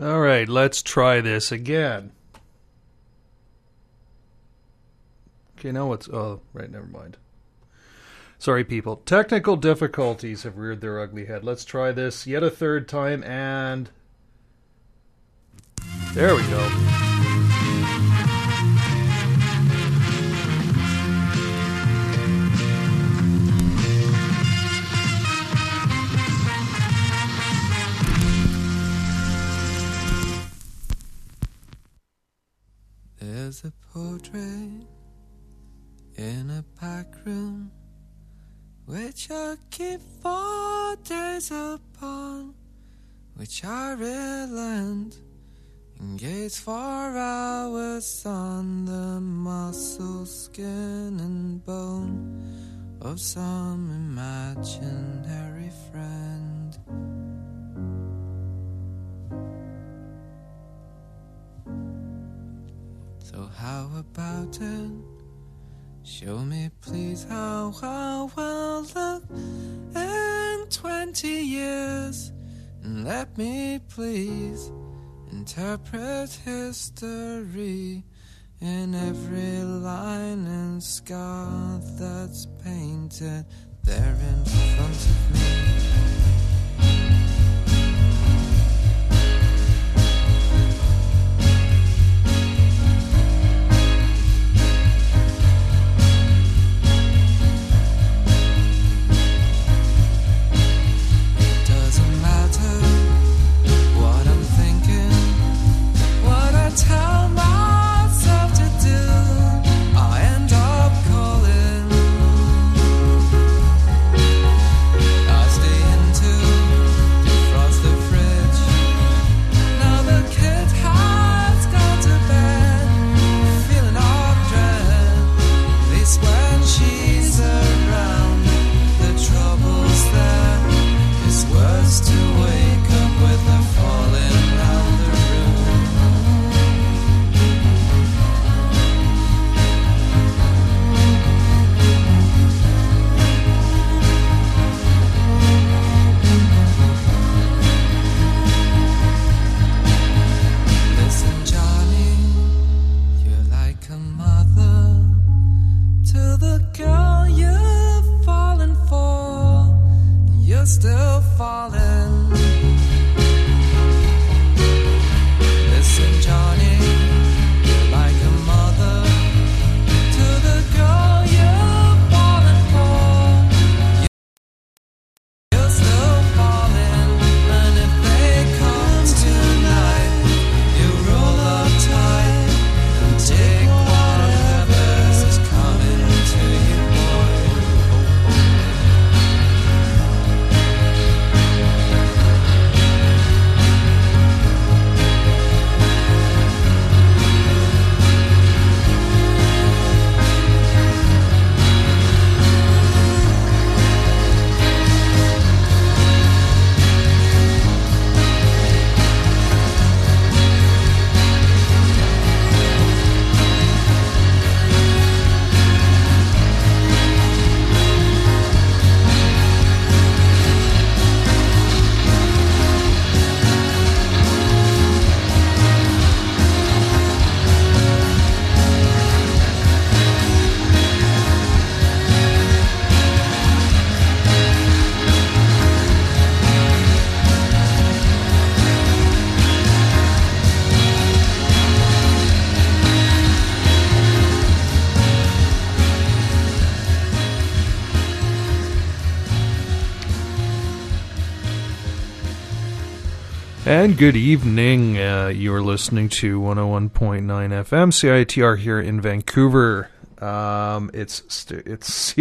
All right, let's try this again. Okay, now what's. Oh, right, never mind. Sorry, people. Technical difficulties have reared their ugly head. Let's try this yet a third time, and. There we go. Portrait in a back room which I keep four days upon, which I relent and gaze for hours on the muscle, skin, and bone of some imaginary friend. So how about it? Show me please how I will look in twenty years and let me please interpret history in every line and scar that's painted there in front of me. Still falling. And good evening. Uh, you are listening to 101.9 FM CITR here in Vancouver. Um, it's st- it's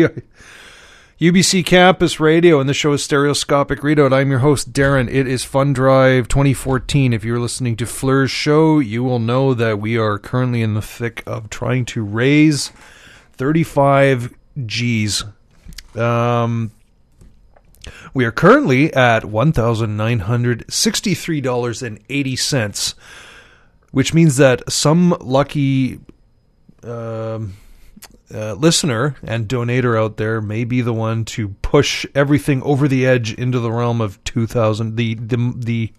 UBC Campus Radio, and the show is Stereoscopic Readout. I'm your host, Darren. It is Fun Drive 2014. If you're listening to Fleur's show, you will know that we are currently in the thick of trying to raise 35 G's. Um, we are currently at $1,963.80, which means that some lucky um, uh, listener and donator out there may be the one to push everything over the edge into the realm of 2000 the the the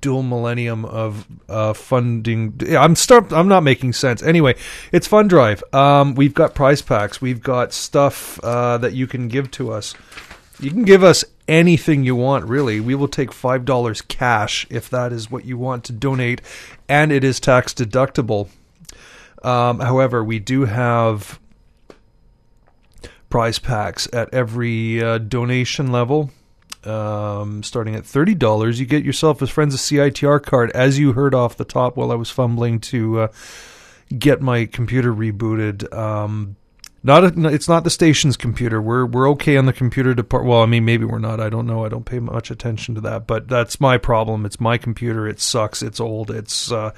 dual millennium of uh, funding. I'm start. I'm not making sense. Anyway, it's Fund Drive. Um, we've got prize packs. We've got stuff uh, that you can give to us. You can give us anything you want, really. We will take five dollars cash if that is what you want to donate, and it is tax deductible. Um, however, we do have prize packs at every uh, donation level. Um, starting at thirty dollars, you get yourself a Friends of CITR card, as you heard off the top while I was fumbling to uh, get my computer rebooted. Um, not a, it's not the station's computer. We're we're okay on the computer depart. Well, I mean, maybe we're not. I don't know. I don't pay much attention to that. But that's my problem. It's my computer. It sucks. It's old. It's uh,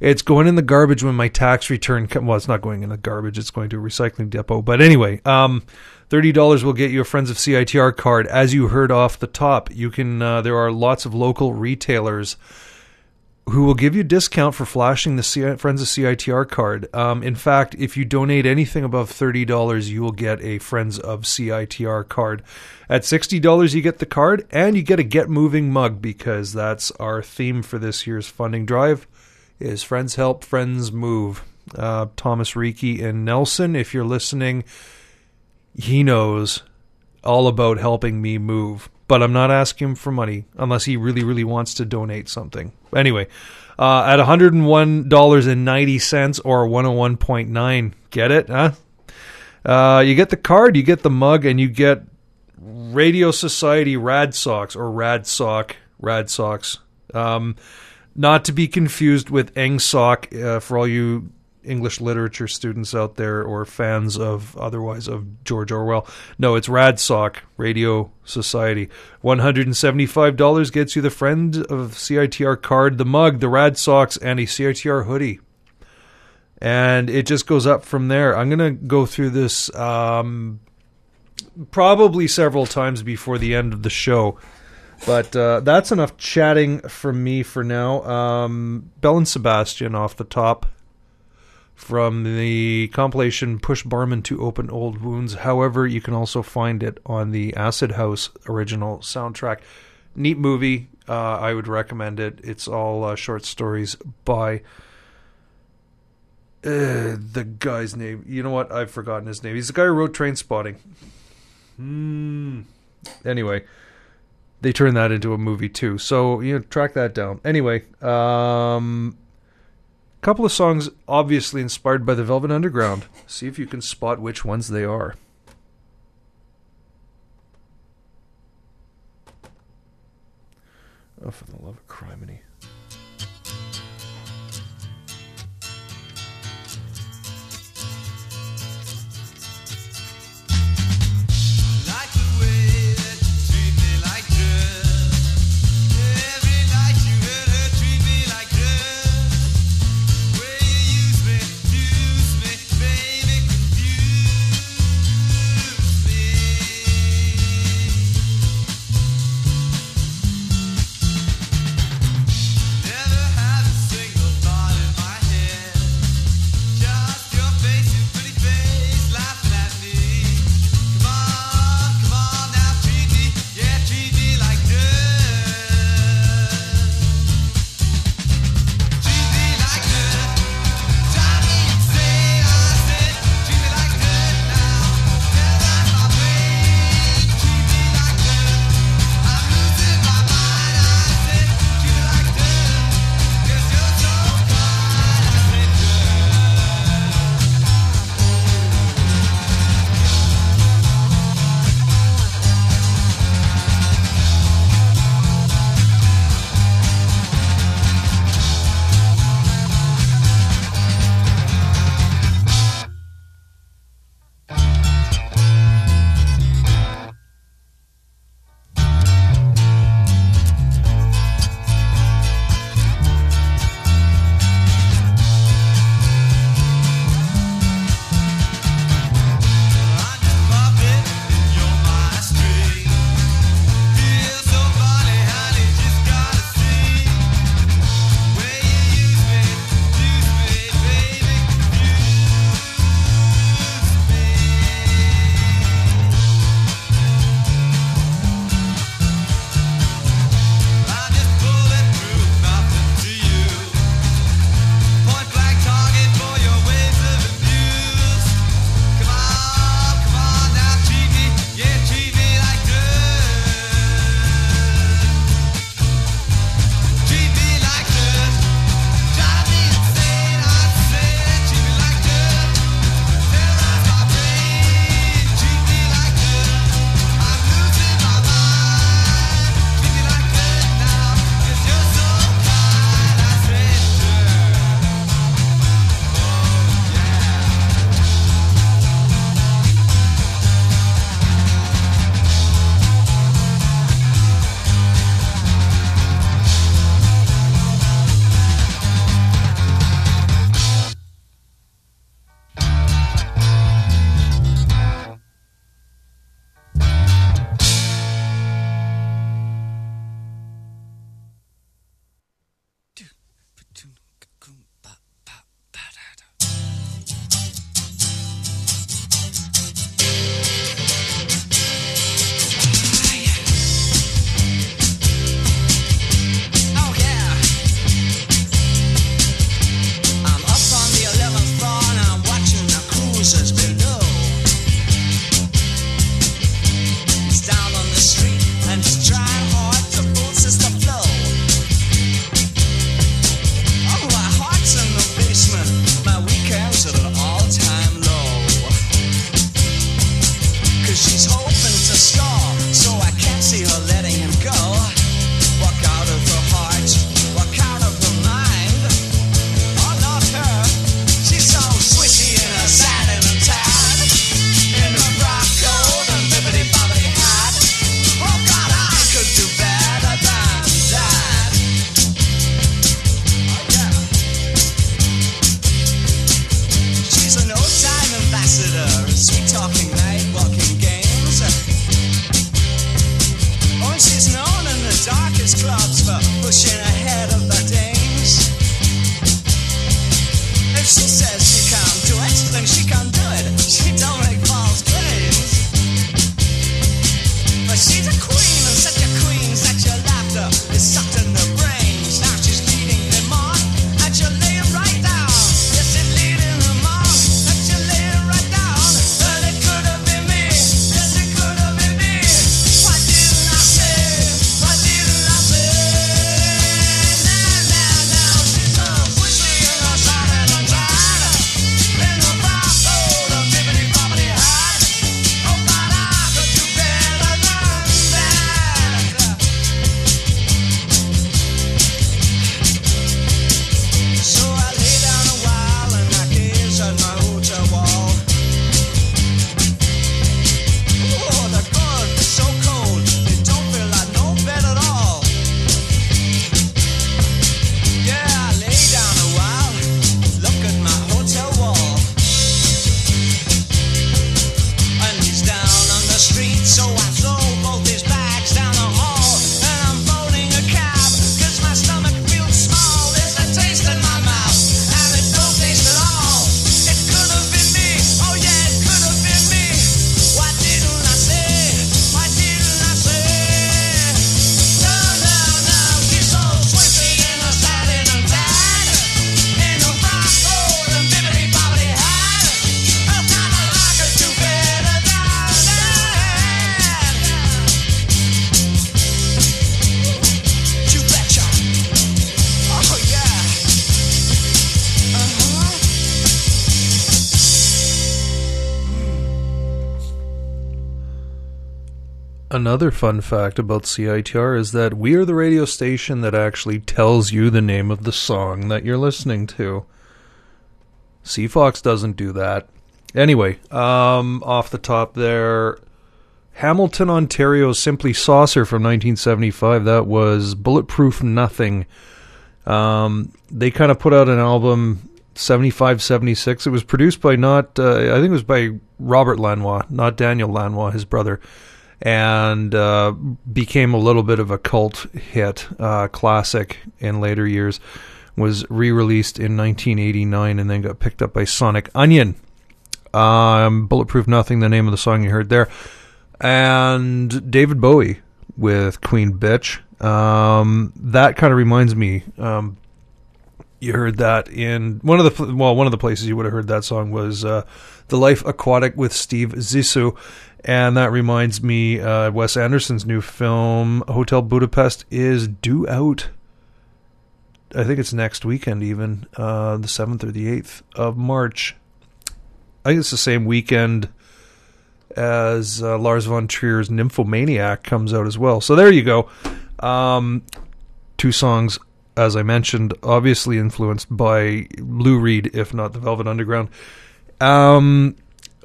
it's going in the garbage when my tax return. Com- well, it's not going in the garbage. It's going to a recycling depot. But anyway, um, thirty dollars will get you a Friends of CITR card. As you heard off the top, you can. Uh, there are lots of local retailers who will give you a discount for flashing the C- Friends of CITR card. Um, in fact, if you donate anything above $30, you will get a Friends of CITR card. At $60, you get the card and you get a Get Moving mug because that's our theme for this year's funding drive is Friends Help, Friends Move. Uh, Thomas Reiki and Nelson, if you're listening, he knows all about helping me move but I'm not asking him for money unless he really, really wants to donate something. Anyway, uh, at $101.90 or 101.9, get it? Huh? Uh, you get the card, you get the mug, and you get Radio Society Rad Socks or Rad Sock, Rad Socks. Um, not to be confused with Eng Sock uh, for all you English literature students out there or fans of otherwise of George Orwell. No, it's Radsock Radio Society. $175 gets you the friend of CITR card, the mug, the Rad Socks, and a CITR hoodie. And it just goes up from there. I'm going to go through this um, probably several times before the end of the show. But uh, that's enough chatting from me for now. Um, Belle and Sebastian off the top from the compilation Push Barman to Open Old Wounds. However, you can also find it on the Acid House original soundtrack. Neat movie. Uh, I would recommend it. It's all uh, short stories by uh, the guy's name. You know what? I've forgotten his name. He's the guy who wrote Trainspotting. Hmm. Anyway, they turned that into a movie too. So you know, track that down. Anyway, um, couple of songs obviously inspired by the Velvet Underground. See if you can spot which ones they are. Oh, for the love of criminy. Another fun fact about CITR is that we are the radio station that actually tells you the name of the song that you're listening to. CFox doesn't do that. Anyway, um, off the top there, Hamilton, Ontario, Simply Saucer from 1975. That was Bulletproof Nothing. Um, they kind of put out an album 75 76. It was produced by not, uh, I think it was by Robert Lanois, not Daniel Lanois, his brother, and uh, became a little bit of a cult hit, uh, classic in later years. Was re released in 1989 and then got picked up by Sonic Unyon. Um, Bulletproof Nothing, the name of the song you heard there. And David Bowie with Queen Bitch. Um, that kind of reminds me. Um, you heard that in one of the well, one of the places you would have heard that song was uh, "The Life Aquatic" with Steve Zissou, and that reminds me, uh, Wes Anderson's new film Hotel Budapest is due out. I think it's next weekend, even uh, the seventh or the eighth of March. I think it's the same weekend as uh, Lars von Trier's Nymphomaniac comes out as well. So there you go. Um, two songs, as I mentioned, obviously influenced by Lou Reed, if not the Velvet Underground. Um,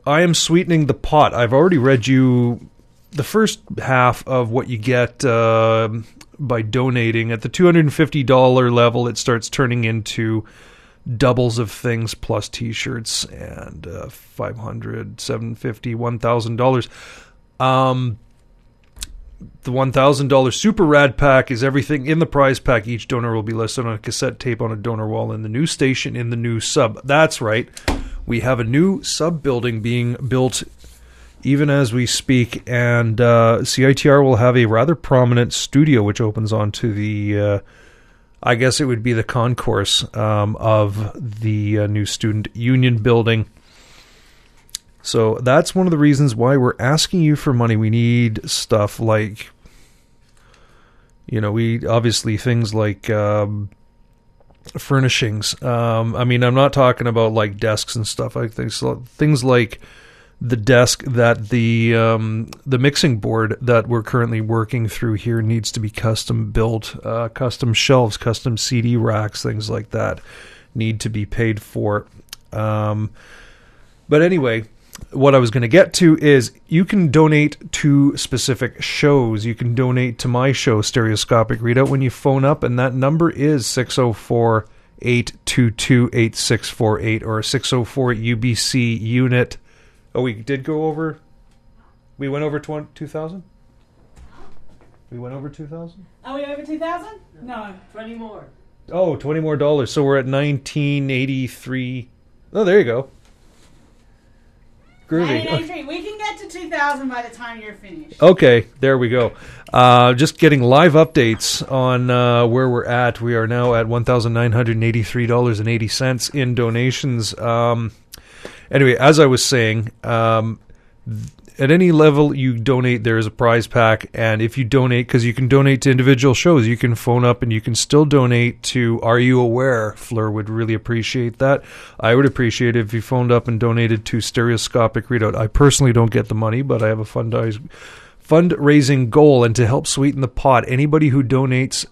I am sweetening the pot. I've already read you the first half of what you get uh, by donating. At the $250 level, it starts turning into doubles of things plus t-shirts and uh, 500 750 $1000 um the $1000 super rad pack is everything in the prize pack each donor will be listed on a cassette tape on a donor wall in the new station in the new sub that's right we have a new sub building being built even as we speak and uh, citr will have a rather prominent studio which opens onto the uh, I guess it would be the concourse um, of the uh, new student union building. So that's one of the reasons why we're asking you for money. We need stuff like, you know, we obviously things like um, furnishings. Um, I mean, I'm not talking about like desks and stuff. I think so, things like the desk that the um, the mixing board that we're currently working through here needs to be custom built, uh, custom shelves, custom CD racks, things like that need to be paid for. Um, but anyway, what I was going to get to is you can donate to specific shows. You can donate to my show, Stereoscopic Readout, when you phone up, and that number is 604 822 8648 or 604 UBC unit. Oh, we did go over. We went over 2000? We went over 2000? Are we over 2,000? No. 20 more. Oh, 20 more dollars. So we're at 1983. Oh, there you go. Groovy. 1983. We can get to 2,000 by the time you're finished. Okay, there we go. Uh, just getting live updates on uh, where we're at. We are now at one thousand nine hundred eighty-three dollars and eighty cents in donations. Um, anyway, as I was saying, um, th- at any level you donate, there is a prize pack, and if you donate, because you can donate to individual shows, you can phone up and you can still donate to Are You Aware? Fleur would really appreciate that. I would appreciate it if you phoned up and donated to Stereoscopic Readout. I personally don't get the money, but I have a fundraise- uh, fundraising goal, and to help sweeten the pot, anybody who donates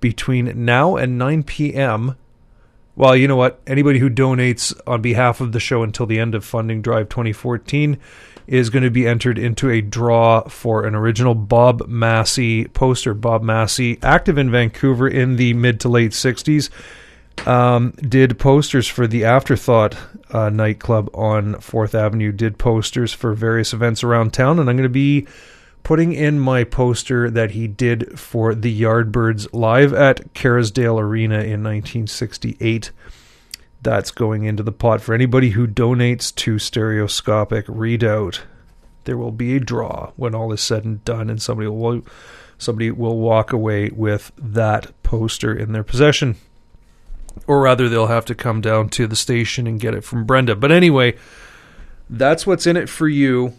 between now and 9 p.m. Well, you know what? Anybody who donates on behalf of the show until the end of Funding Drive 2014 is going to be entered into a draw for an original Bob Masse poster. Bob Masse, active in Vancouver in the mid to late 60s, um, did posters for the Afterthought uh, nightclub on 4th Avenue, did posters for various events around town, and I'm going to be putting in my poster that he did for the Yardbirds live at Kerrisdale Arena in 1968. That's going into the pot for anybody who donates to Stereoscopic Readout. There will be a draw when all is said and done, and somebody will somebody will walk away with that poster in their possession. Or rather, they'll have to come down to the station and get it from Brenda. But anyway, that's what's in it for you.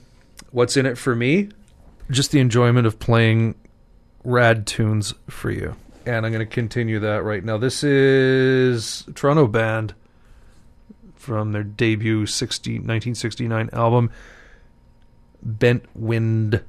What's in it for me? Just the enjoyment of playing rad tunes for you. And I'm going to continue that right now. This is Toronto band from their debut 60, 1969 album, Bent Wind.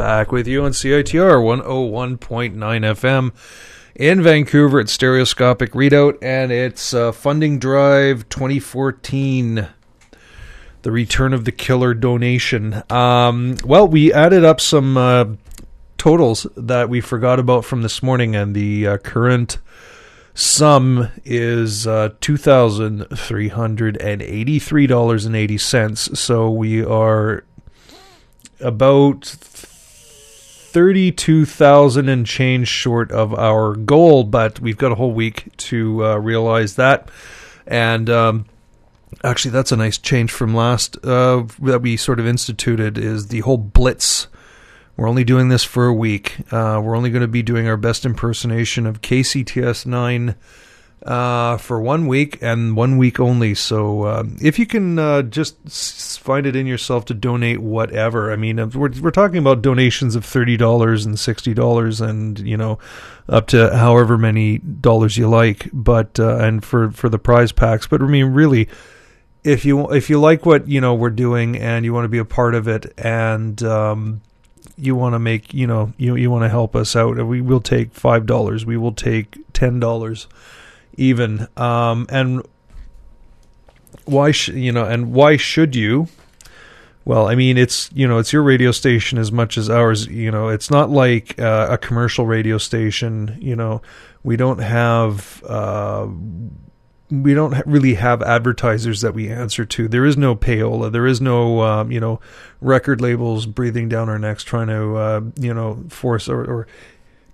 Back with you on CITR 101.9 FM in Vancouver. It's Stereoscopic Readout, and it's uh, Funding Drive 2014. The Return of the Killer donation. Um, well, we added up some uh, totals that we forgot about from this morning, and the uh, current sum is uh, two thousand three hundred and eighty-three dollars and eighty cents. So we are about thirty-two thousand and change short of our goal, but we've got a whole week to uh, realize that. And um, actually, that's a nice change from last uh, that we sort of instituted. Is the whole blitz. We're only doing this for a week. Uh, we're only going to be doing our best impersonation of KCTS9 uh, for one week and one week only. So uh, if you can uh, just find it in yourself to donate whatever, I mean, we're, we're talking about donations of $30 and $60 and, you know, up to however many dollars you like, but, uh, and for, for the prize packs. But I mean, really, if you if you like what you know we're doing and you want to be a part of it and um, you want to make you know you you want to help us out we will take five dollars we will take ten dollars even um, and why sh- you know and why should you well i mean it's you know it's your radio station as much as ours you know it's not like uh, a commercial radio station you know we don't have uh, we don't really have advertisers that we answer to. There is no payola. There is no um, you know record labels breathing down our necks trying to uh, you know force or, or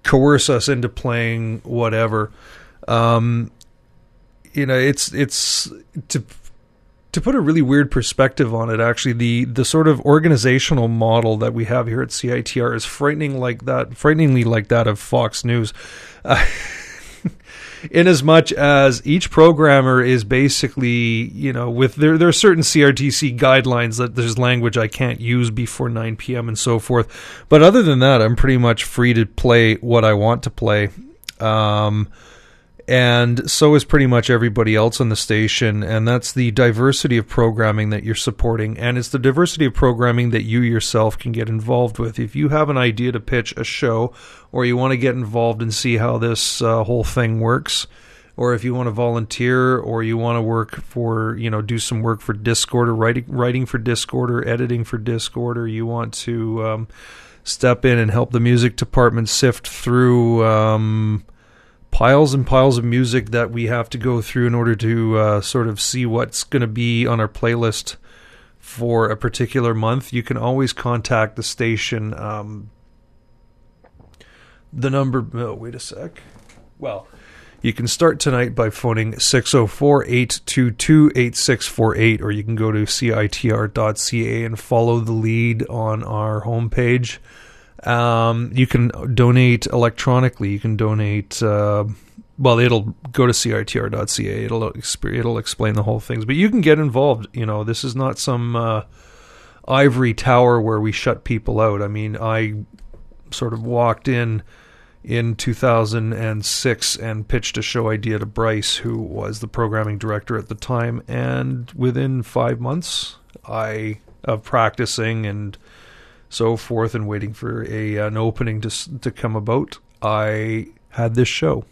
coerce us into playing whatever. Um, you know, it's it's to to put a really weird perspective on it. Actually, the the sort of organizational model that we have here at CITR is frightening like that, frighteningly like that of Fox News. Uh, in as much as each programmer is basically, you know, with there there are certain CRTC guidelines that there's language I can't use before 9 p.m. and so forth. But other than that, I'm pretty much free to play what I want to play. Um, and so is pretty much everybody else on the station and that's the diversity of programming that you're supporting and it's the diversity of programming that you yourself can get involved with. If you have an idea to pitch a show or you want to get involved and see how this uh, whole thing works or if you want to volunteer or you want to work for you know do some work for discord or writing writing for discord or editing for discord or you want to um, step in and help the music department sift through um, piles and piles of music that we have to go through in order to uh, sort of see what's going to be on our playlist for a particular month, you can always contact the station. Um, the number, oh, wait a sec. Well, you can start tonight by phoning 604 822 8648, or you can go to citr.ca and follow the lead on our homepage. Um, you can donate electronically. You can donate. Uh, well, it'll go to citr.ca. It'll it'll explain the whole things. But you can get involved. You know, this is not some uh, ivory tower where we shut people out. I mean, I sort of walked in in 2006 and pitched a show idea to Bryce, who was the programming director at the time, and within five months, I of practicing and so forth and waiting for a an opening to to come about, I had this show.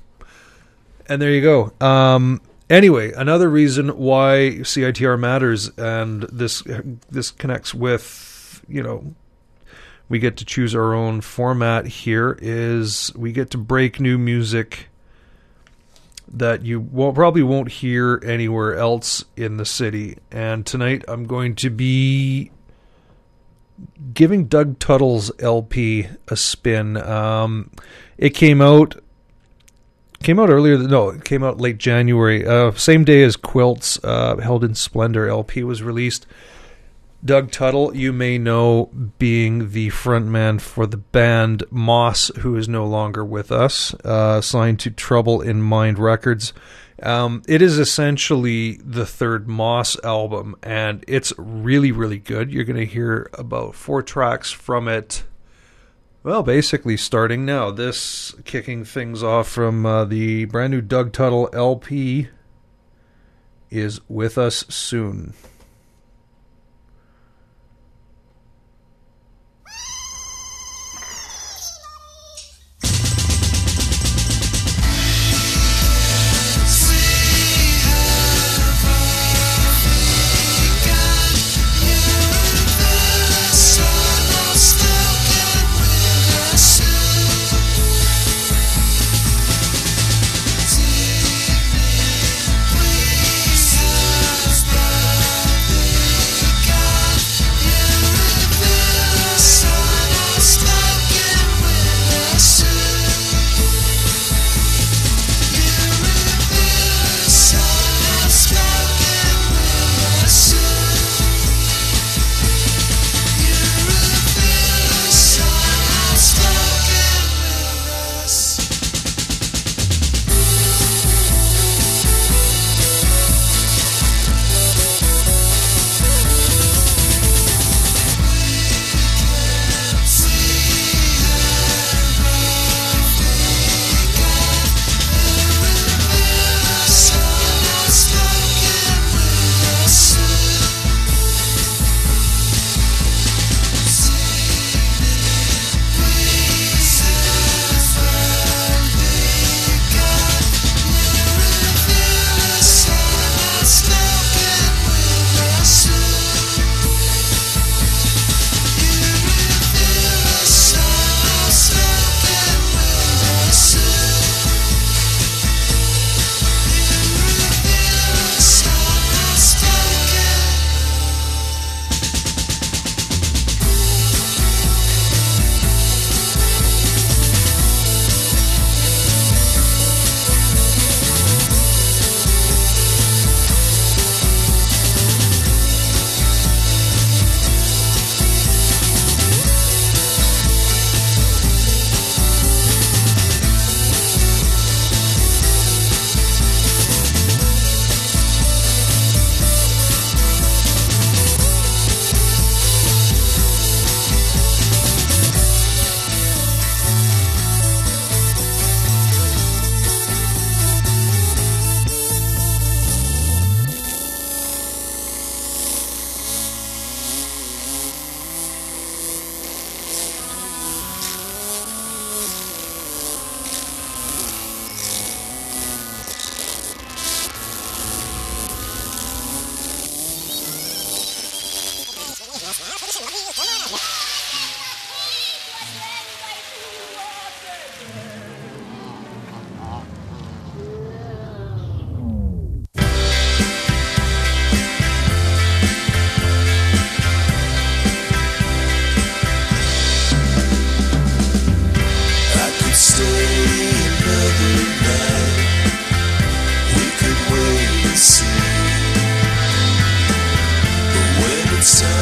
And there you go. Um, anyway, another reason why CITR matters, and this this connects with you know we get to choose our own format here is we get to break new music that you won't, probably won't hear anywhere else in the city. And tonight I'm going to be giving Doug Tuttle's LP a spin. Um, it came out came out earlier. No, it came out late January. Uh, same day as Quilt's uh, Held in Splendor LP was released. Doug Tuttle, you may know, being the frontman for the band Moss, who is no longer with us, uh, signed to Trouble in Mind Records. Um, it is essentially the third Moss album, and it's really, really good. You're going to hear about four tracks from it. Well, basically, starting now. This kicking things off from uh, the brand new Doug Tuttle LP is With Us Soon. It's.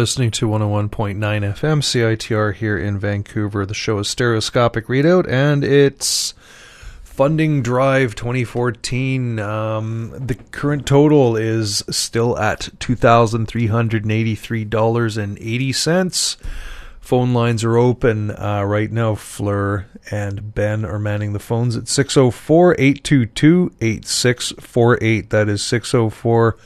Listening to 101.9 FM CITR here in Vancouver. The show is Stereoscopic Readout, and it's Funding Drive 2014. Um, the current total is still at $2,383.80. Phone lines are open uh, right now. Fleur and Ben are manning the phones at 604 822 8648. That is 604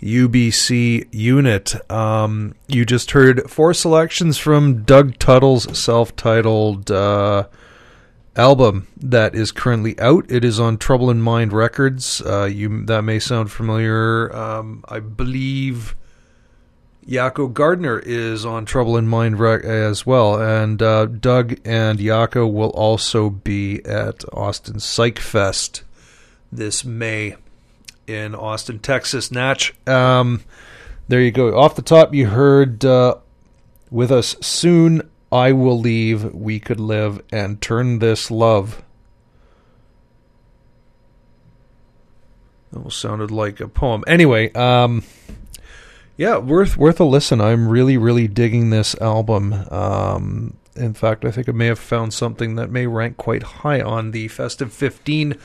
UBC unit. Um, you just heard four selections from Doug Tuttle's self titled uh, album that is currently out. It is on Trouble in Mind Records. Uh, you That may sound familiar. Um, I believe. Jacco Gardner is on Trouble in Mind as well, and uh, Doug and Jacco will also be at Austin Psych Fest this May in Austin, Texas. Natch, um, there you go. Off the top, you heard uh, "With Us Soon." I will leave. We could live and turn this love. Almost sounded like a poem. Anyway, um, yeah, worth worth a listen. I'm really really digging this album. Um, in fact, I think I may have found something that may rank quite high on the Festive 15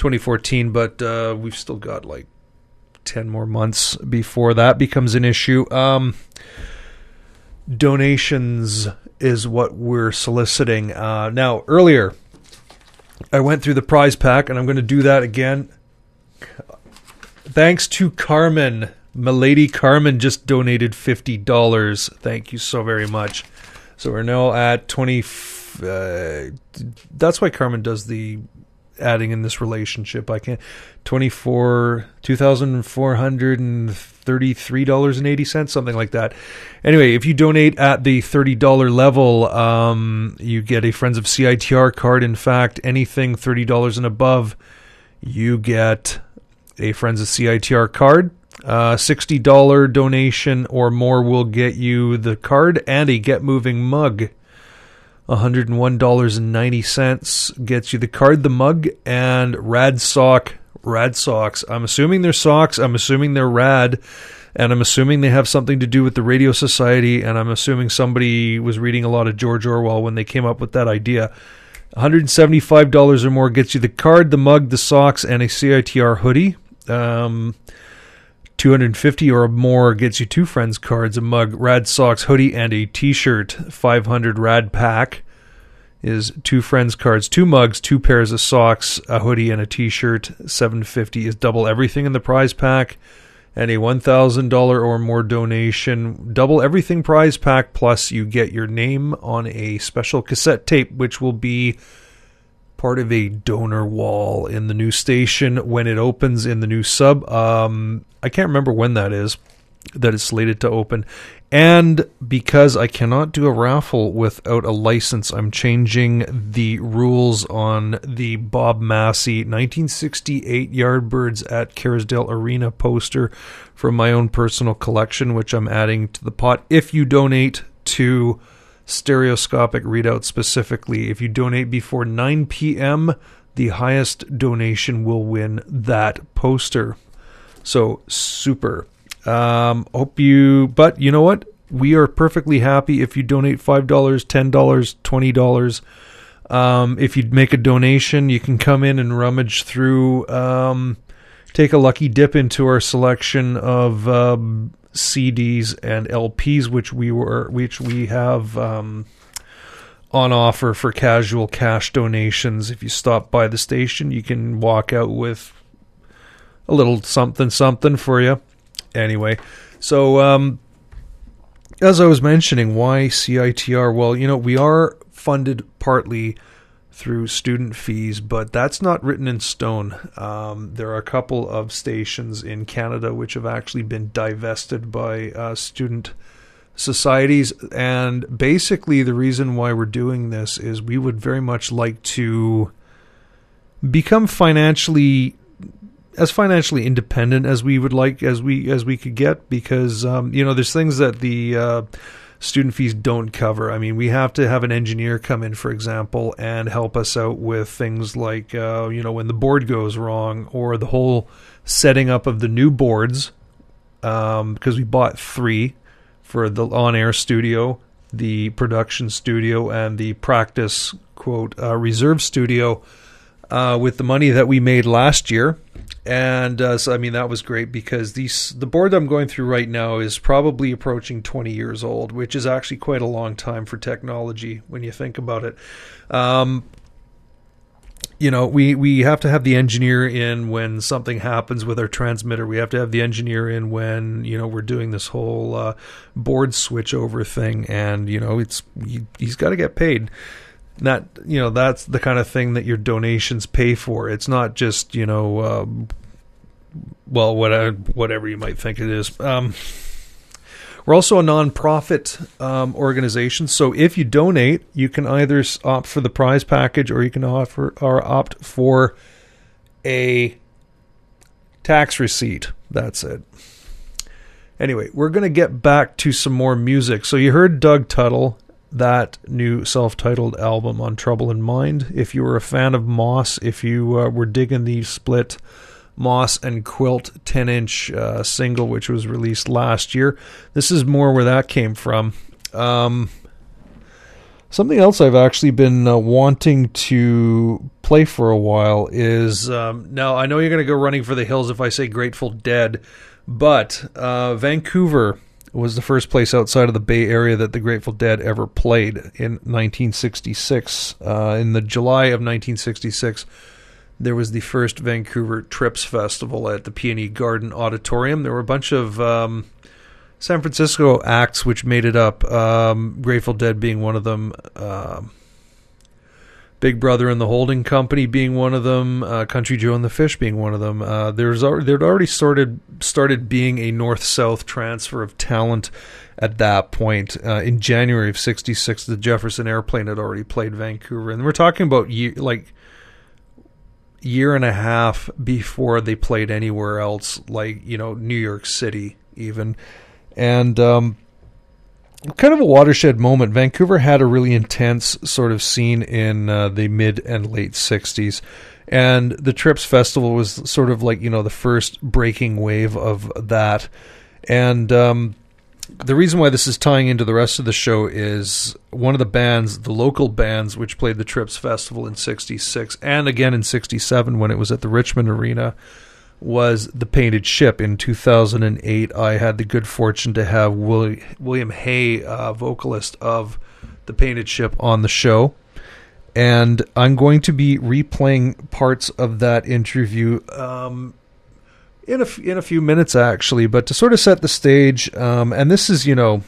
2014, but uh, we've still got like 10 more months before that becomes an issue. Um, donations is what we're soliciting. Uh, now, earlier, I went through the prize pack, and I'm going to do that again. Thanks to Carmen. Milady Carmen just donated $50. Thank you so very much. So we're now at 20. Uh, that's why Carmen does the adding in this relationship. I can't. 24 $2,433.80, something like that. Anyway, if you donate at the $30 level, um, you get a Friends of CITR card. In fact, anything $30 and above, you get a Friends of CITR card. Uh, $60 donation or more will get you the card and a Get Moving mug. $101.90 gets you the card, the mug, and rad sock. Rad socks. I'm assuming they're socks. I'm assuming they're rad. And I'm assuming they have something to do with the Radio Society. And I'm assuming somebody was reading a lot of George Orwell when they came up with that idea. $175 or more gets you the card, the mug, the socks, and a CITR hoodie. Um, 250 or more gets you two friends cards, a mug, rad socks, hoodie, and a t-shirt. 500 rad pack is two friends cards, two mugs, two pairs of socks, a hoodie, and a t-shirt. 750 is double everything in the prize pack. And a $1,000 or more donation, double everything prize pack, plus you get your name on a special cassette tape, which will be part of a donor wall in the new station when it opens in the new sub. Um, I can't remember when that is, that it's slated to open. And because I cannot do a raffle without a license, I'm changing the rules on the Bob Masse 1968 Yardbirds at Kerrisdale Arena poster from my own personal collection, which I'm adding to the pot. If you donate to stereoscopic readout specifically. If you donate before 9 p.m., the highest donation will win that poster. So super. Um, hope you, but you know what? We are perfectly happy if you donate $5, $10, $20. Um, if you make a donation, you can come in and rummage through, um, take a lucky dip into our selection of um, CDs and LPs, which we were, which we have um, on offer for casual cash donations. If you stop by the station, you can walk out with a little something, something for you. Anyway, so um, as I was mentioning, why CITR? Well, you know, we are funded partly through student fees, but that's not written in stone. Um, there are a couple of stations in Canada which have actually been divested by uh, student societies, and basically the reason why we're doing this is we would very much like to become financially as financially independent as we would like as we as we could get because um, you know there's things that the uh, student fees don't cover. I mean, we have to have an engineer come in, for example, and help us out with things like, uh, you know, when the board goes wrong or the whole setting up of the new boards, um, because we bought three for the on-air studio, the production studio, and the practice quote uh, reserve studio uh, with the money that we made last year. And uh, so, I mean, that was great because these the board I'm going through right now is probably approaching 20 years old, which is actually quite a long time for technology when you think about it. Um, you know, we, we have to have the engineer in when something happens with our transmitter. We have to have the engineer in when, you know, we're doing this whole uh, board switch over thing. And, you know, it's he, he's got to get paid. That, you know, that's the kind of thing that your donations pay for. It's not just, you know, um, well, what, whatever you might think it is. Um, we're also a non-profit um, organization, so if you donate, you can either opt for the prize package or you can offer or opt for a tax receipt. That's it. Anyway, we're going to get back to some more music. So you heard Doug Tuttle, that new self-titled album on Trouble in Mind. If you were a fan of MMOSS, if you uh, were digging the split MMOSS and Quilt 10 inch uh, single, which was released last year. This is more where that came from. Um, something else I've actually been uh, wanting to play for a while is um, now I know you're going to go running for the hills if I say Grateful Dead, but uh, Vancouver was the first place outside of the Bay Area that the Grateful Dead ever played in 1966. Uh, in the July of 1966 there was the first Vancouver Trips Festival at the PNE Garden Auditorium. There were a bunch of um, San Francisco acts which made it up. Um, Grateful Dead being one of them. Uh, Big Brother and the Holding Company being one of them. Uh, Country Joe and the Fish being one of them. Uh, there's al- there'd already started started being a north south transfer of talent at that point. Uh, in January of '66, the Jefferson Airplane had already played Vancouver, and we're talking about year, like year and a half before they played anywhere else, like you know New York City even, and um, kind of a watershed moment. Vancouver had a really intense sort of scene in uh, the mid and late '60s, and the Trips Festival was sort of like you know the first breaking wave of that, and um, the reason why this is tying into the rest of the show is one of the bands, the local bands, which played the Trips Festival in '66 and again in '67 when it was at the Richmond Arena, was the Painted Ship. In 2008, I had the good fortune to have William Hay, uh, vocalist of the Painted Ship, on the show. And I'm going to be replaying parts of that interview um, in a in a few minutes actually, but to sort of set the stage, um, and this is you know,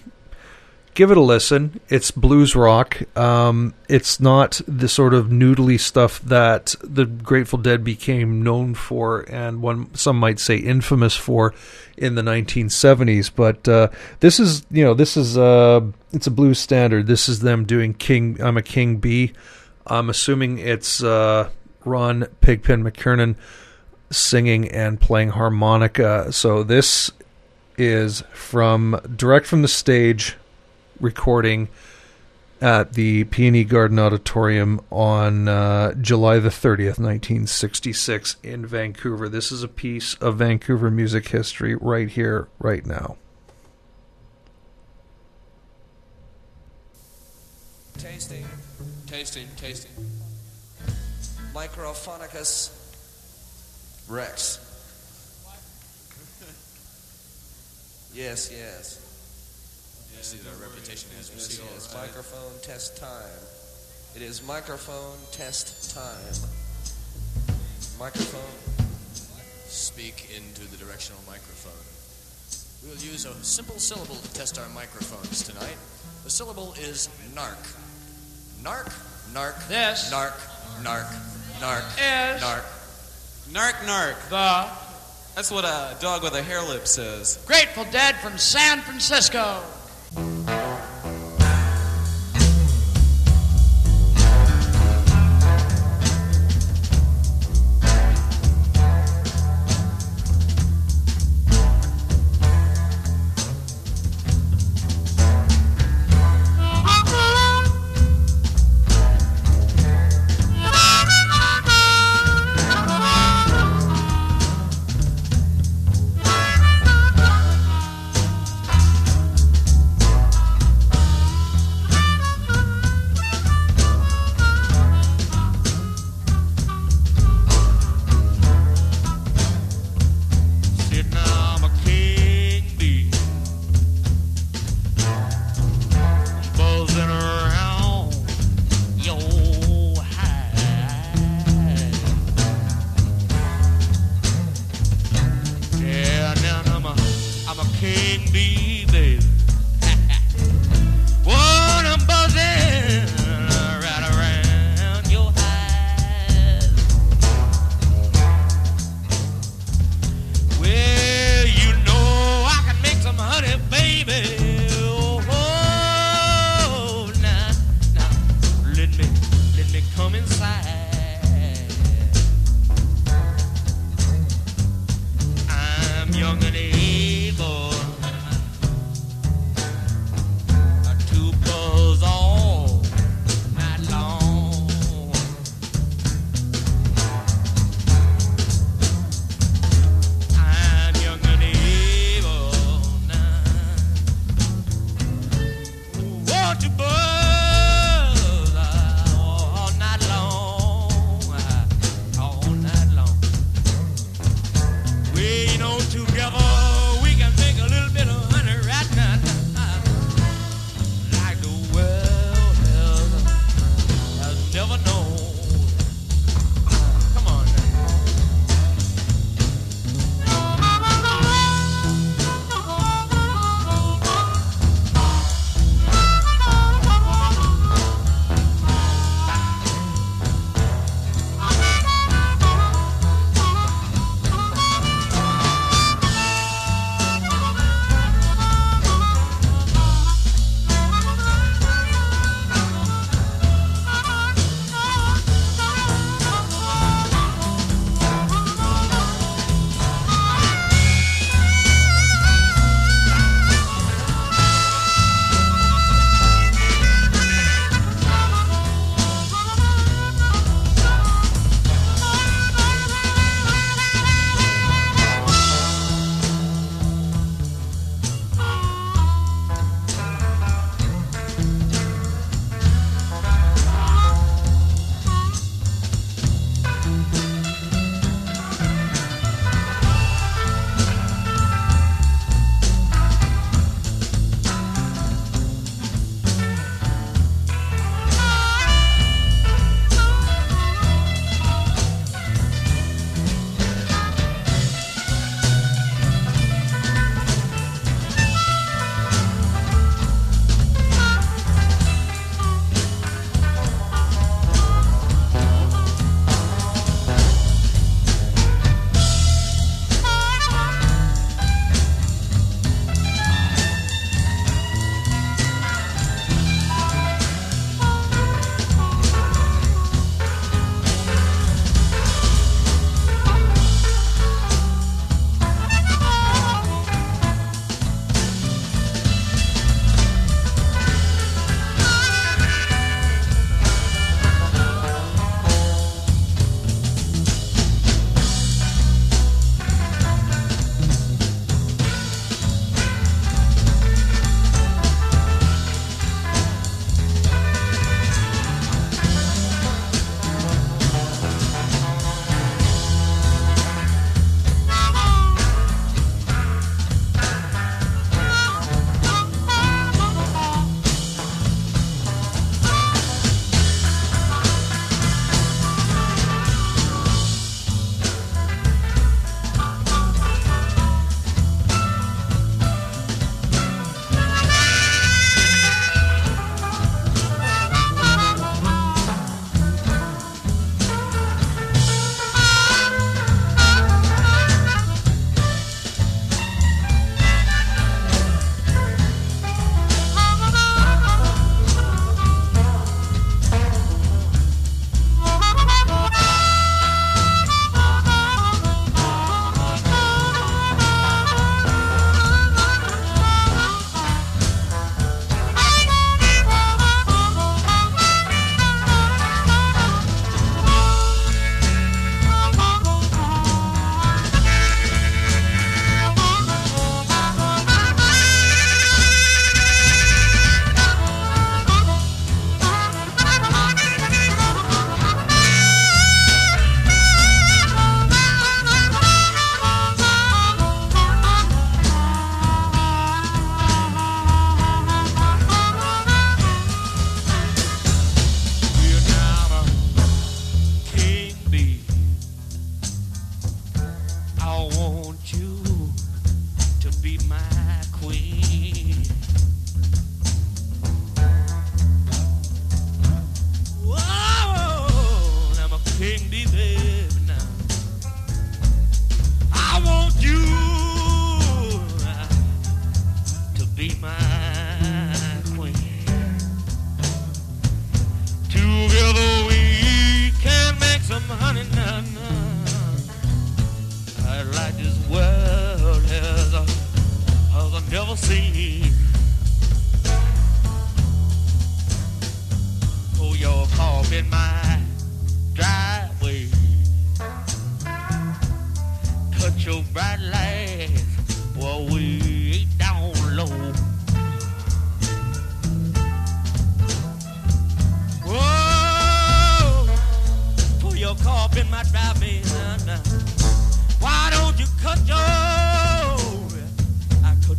give it a listen. It's blues rock. Um, it's not the sort of noodly stuff that the Grateful Dead became known for, and one some might say infamous for in the 1970s. But uh, this is you know this is uh, it's a blues standard. This is them doing King. I'm a King Bee. I'm assuming it's uh, Ron Pigpen McKernan singing and playing harmonica. So this is from direct from the stage recording at the PNE Garden Auditorium on uh, July the 30th, 1966 in Vancouver. This is a piece of Vancouver music history right here, right now. Tasting, tasting, tasting. Microphonicus Rex. yes, yes. You see that our reputation has Yes, receded. yes. Microphone test time. It is microphone test time. Microphone. Speak into the directional microphone. We will use a simple syllable to test our microphones tonight. The syllable is narc. Narc, narc, This narc, narc, narc, is narc. Narc, narc. the That's what a dog with a hair lip says. Grateful Dead from San Francisco. Thank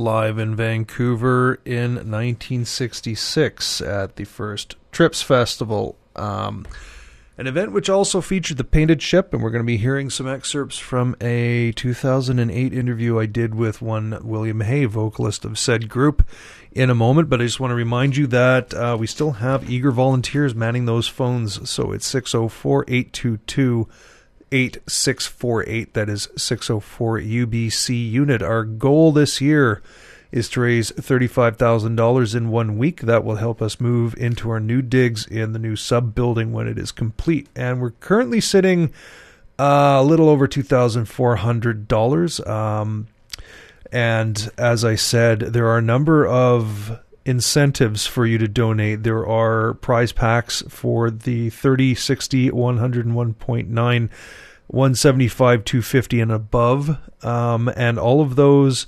live in Vancouver in 1966 at the first Trips Festival. Um, an event which also featured the Painted Ship, and we're going to be hearing some excerpts from a 2008 interview I did with one William Hay, vocalist of said group, in a moment. But I just want to remind you that uh, we still have eager volunteers manning those phones. So it's 604 822 8648. That is 604 UBC unit. Our goal this year is to raise $35,000 in one week. That will help us move into our new digs in the new sub building when it is complete. And we're currently sitting uh, a little over $2,400. Um, and as I said, there are a number of incentives for you to donate. There are prize packs for the 30, 60, 101.9, 175, 250, and above. Um, and all of those,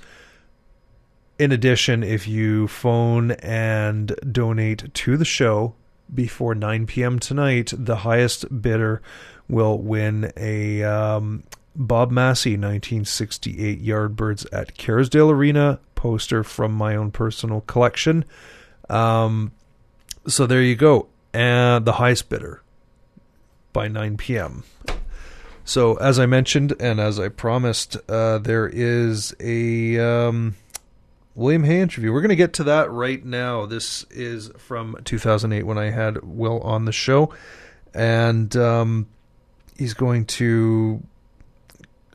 in addition, if you phone and donate to the show before 9 p.m. tonight, the highest bidder will win a um, Bob Masse 1968 Yardbirds at Kerrisdale Arena poster from my own personal collection. Um, so there you go. And the highest bidder by 9 p.m. So as I mentioned and as I promised, uh, there is a um, William Hay interview. We're going to get to that right now. This is from 2008 when I had Will on the show, and um, he's going to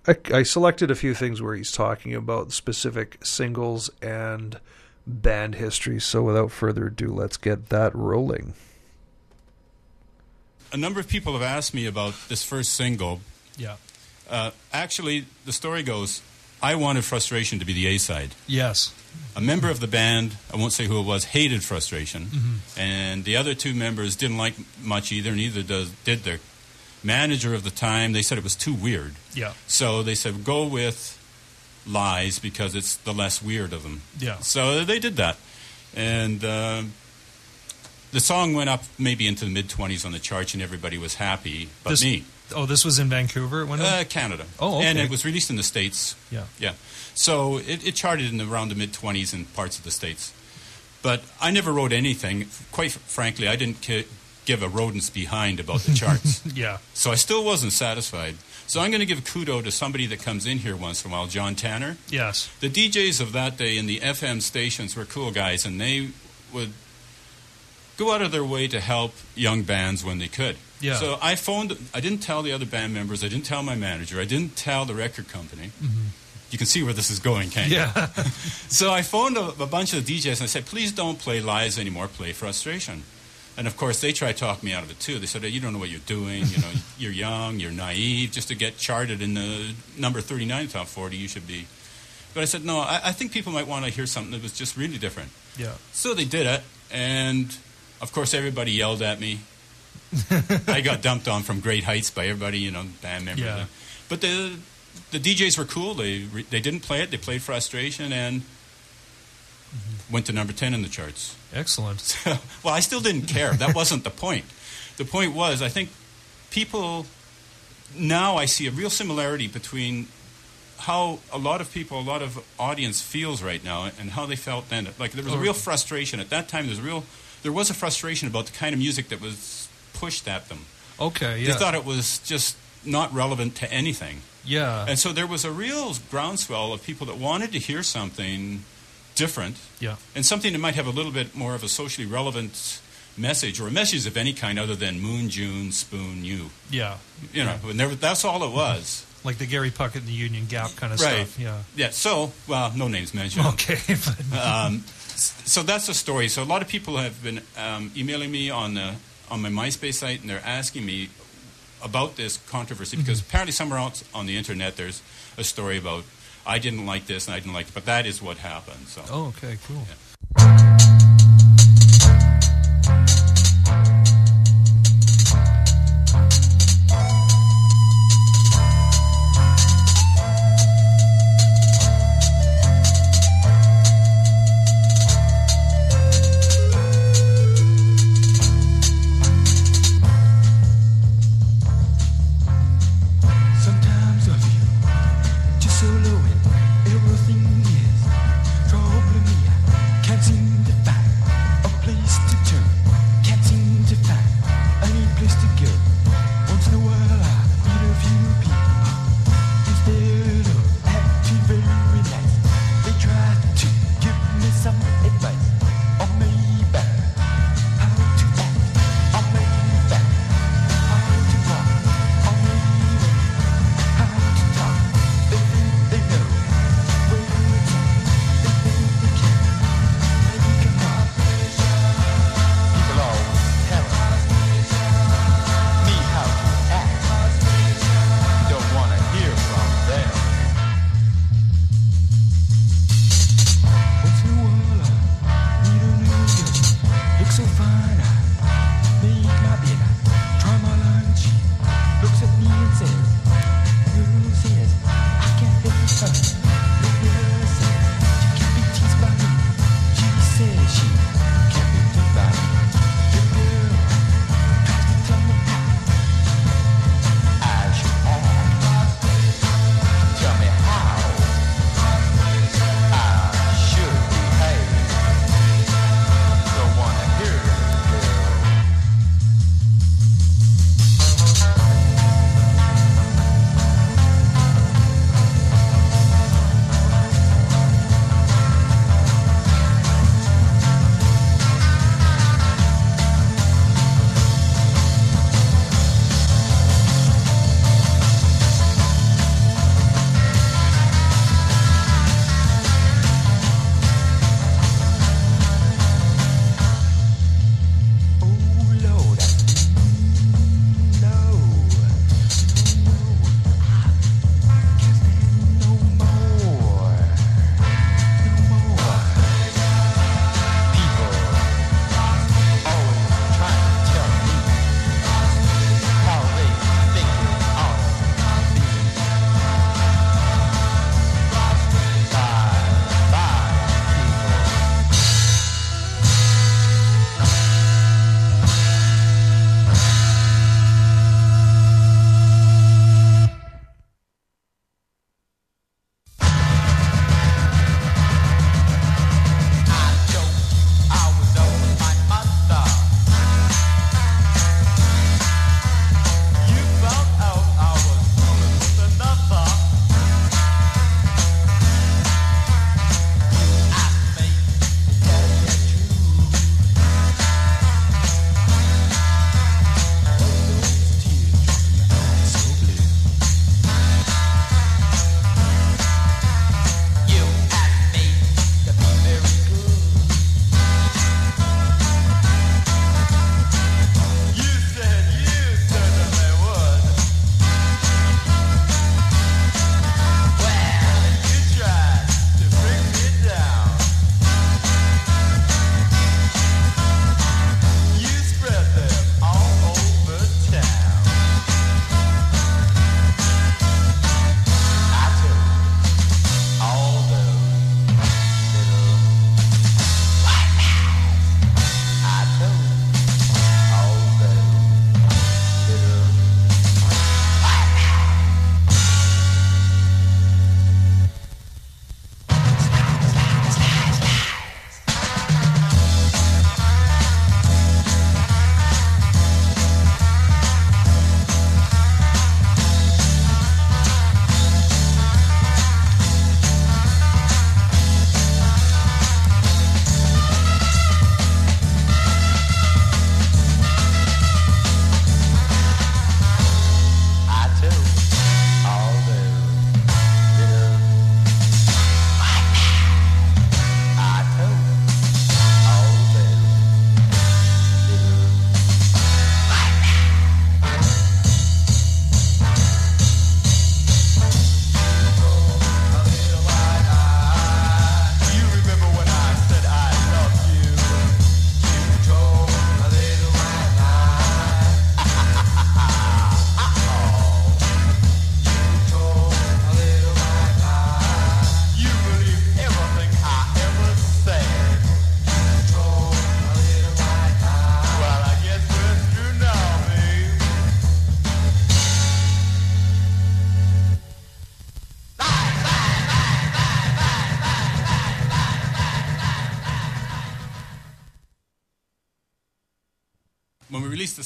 I, I selected a few things where he's talking about specific singles and band history. So without further ado, let's get that rolling. a number of people have asked me about this first single. Yeah. Uh, actually, the story goes I wanted Frustration to be the A side. Yes. A member of the band, I won't say who it was, hated Frustration. Mhm. And the other two members didn't like much either, neither does, did the manager of the time. They said it was too weird. Yeah. So they said, go with Lies because it's the less weird of them. Yeah. So they did that. And uh, the song went up maybe into the mid 20s on the charts, and everybody was happy, but This- me. Oh, this was in Vancouver. When Uh, Canada. Oh, And it was released in the States. Yeah. Yeah. So it, it charted in around the mid 20s in parts of the States. But I never wrote anything. Quite frankly, I didn't ki- give a rodent's behind about the charts. yeah. So I still wasn't satisfied. So I'm going to give kudo to somebody that comes in here once in a while, John Tanner. Yes. The DJs of that day in the FM stations were cool guys, and they would go out of their way to help young bands when they could. Yeah. So I phoned. I didn't tell the other band members. I didn't tell my manager. I didn't tell the record company. Mm-hmm. You can see where this is going, can't you? Yeah. so I phoned a, a bunch of the DJs and I said, please don't play lies anymore. Play frustration. And of course, they try to talk me out of it too. They said, "You don't know what you're doing. You know, you're young, you're naive. Just to get charted in the number 39 top 40, you should be." But I said, "No, I, I think people might want to hear something that was just really different." Yeah. So they did it, and of course, everybody yelled at me. I got dumped on from great heights by everybody, you know, band members. Yeah. But the the DJs were cool. They they didn't play it. They played frustration and went to number ten in the charts. Excellent. well, I still didn't care. That wasn't the point. The point was, I think people now I see a real similarity between how a lot of people, a lot of audience feels right now, and how they felt then. Like there was a Oh. real frustration at that time. There's a real, there was a frustration about the kind of music that was pushed at them. Okay. Yeah. They thought it was just not relevant to anything. yeah. And so there was a real groundswell of people that wanted to hear something different yeah. and something that might have a little bit more of a socially relevant message or a message of any kind other than moon, June, spoon, you. Yeah. You know, and there, that's all it was. like the Gary Puckett and the Union Gap kind of right. stuff. Yeah. Yeah. So, well, no names mentioned. Okay. um, so that's the story. So a lot of people have been um, emailing me on the on my MySpace site, and they're asking me about this controversy because apparently somewhere else on the internet there's a story about I didn't like this and I didn't like it, but that is what happened. So. oh, okay, cool. Sometimes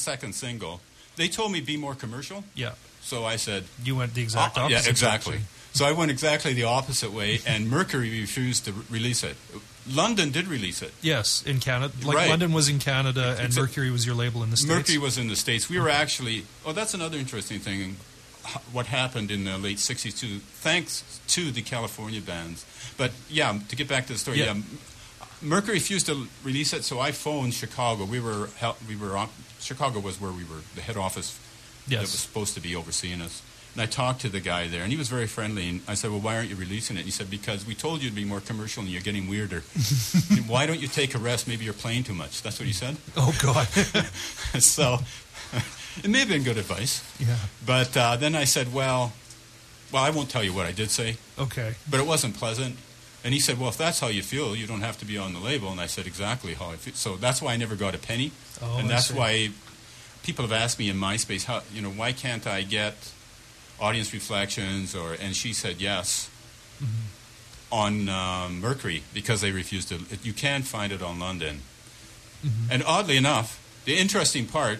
second single. They told me be more commercial, Yeah. so I said, You went the exact Uh, opposite. Yeah, exactly. direction. So I went exactly the opposite way, and Mercury refused to re- release it. London did release it. Yes, in Canada. Like Right. London was in Canada, and Mercury was your label in the States. Mercury was in the States. We were actually, oh, that's another interesting thing. What happened in the late 60s, too, thanks to the California bands. But yeah, to get back to the story, Yeah. yeah. Mercury refused to release it, so I phoned Chicago. We were, we were on, Chicago was where we were, the head office that was supposed to be overseeing us. And I talked to the guy there, and he was very friendly. And I said, "Well, why aren't you releasing it?" And he said, "Because we told you to be more commercial, and you're getting weirder. why don't you take a rest? Maybe you're playing too much." That's what he said. Oh God. so it may have been good advice. yeah. But uh, then I said, "Well, well, I won't tell you what I did say, Okay. but it wasn't pleasant." And he said, "Well, if that's how you feel, you don't have to be on the label." And I said, "Exactly how I feel." So that's why I never got a penny, Oh, and that's why people have asked me in MySpace, "How you know why can't I get audience reflections?" Or and she said yes. Mm-hmm. On um, Mercury because they refused to. You can find it on London, Mm-hmm. and oddly enough, the interesting part,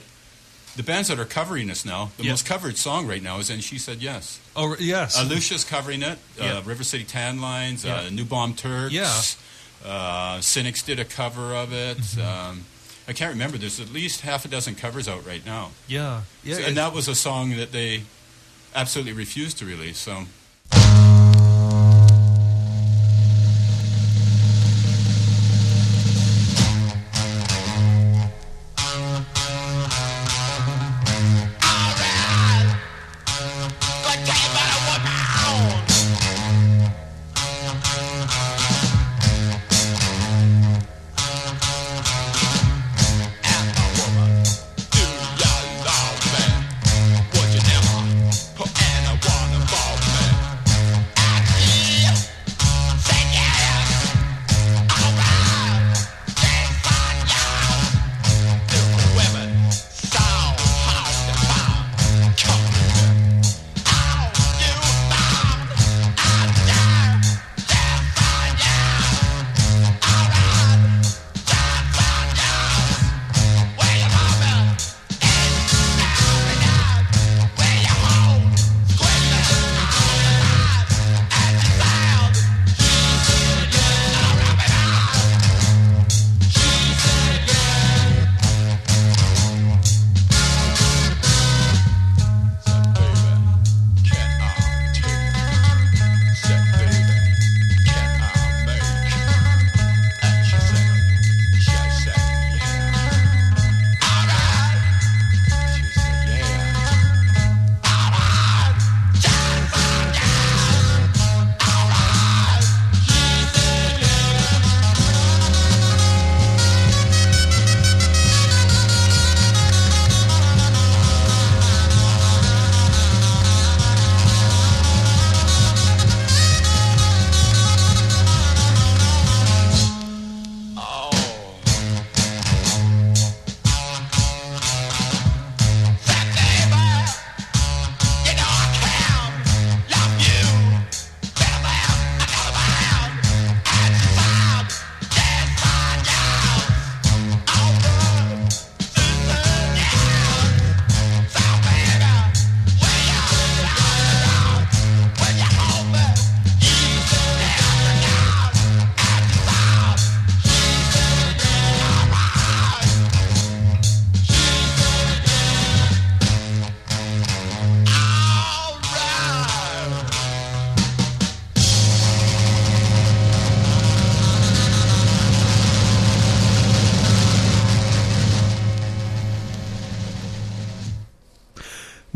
the bands that are covering us now, the Yeah. most covered song right now is "And She Said Yes." Oh yes. Uh, Lucia's covering it. Uh, River City Tan Lines, Yeah. uh, New Bomb Turks. Yeah. Uh, Cynics did a cover of it. Mm-hmm. Um, I can't remember. There's at least half a dozen covers out right now. yeah. Yeah. So- and that was a song that they absolutely refused to release. So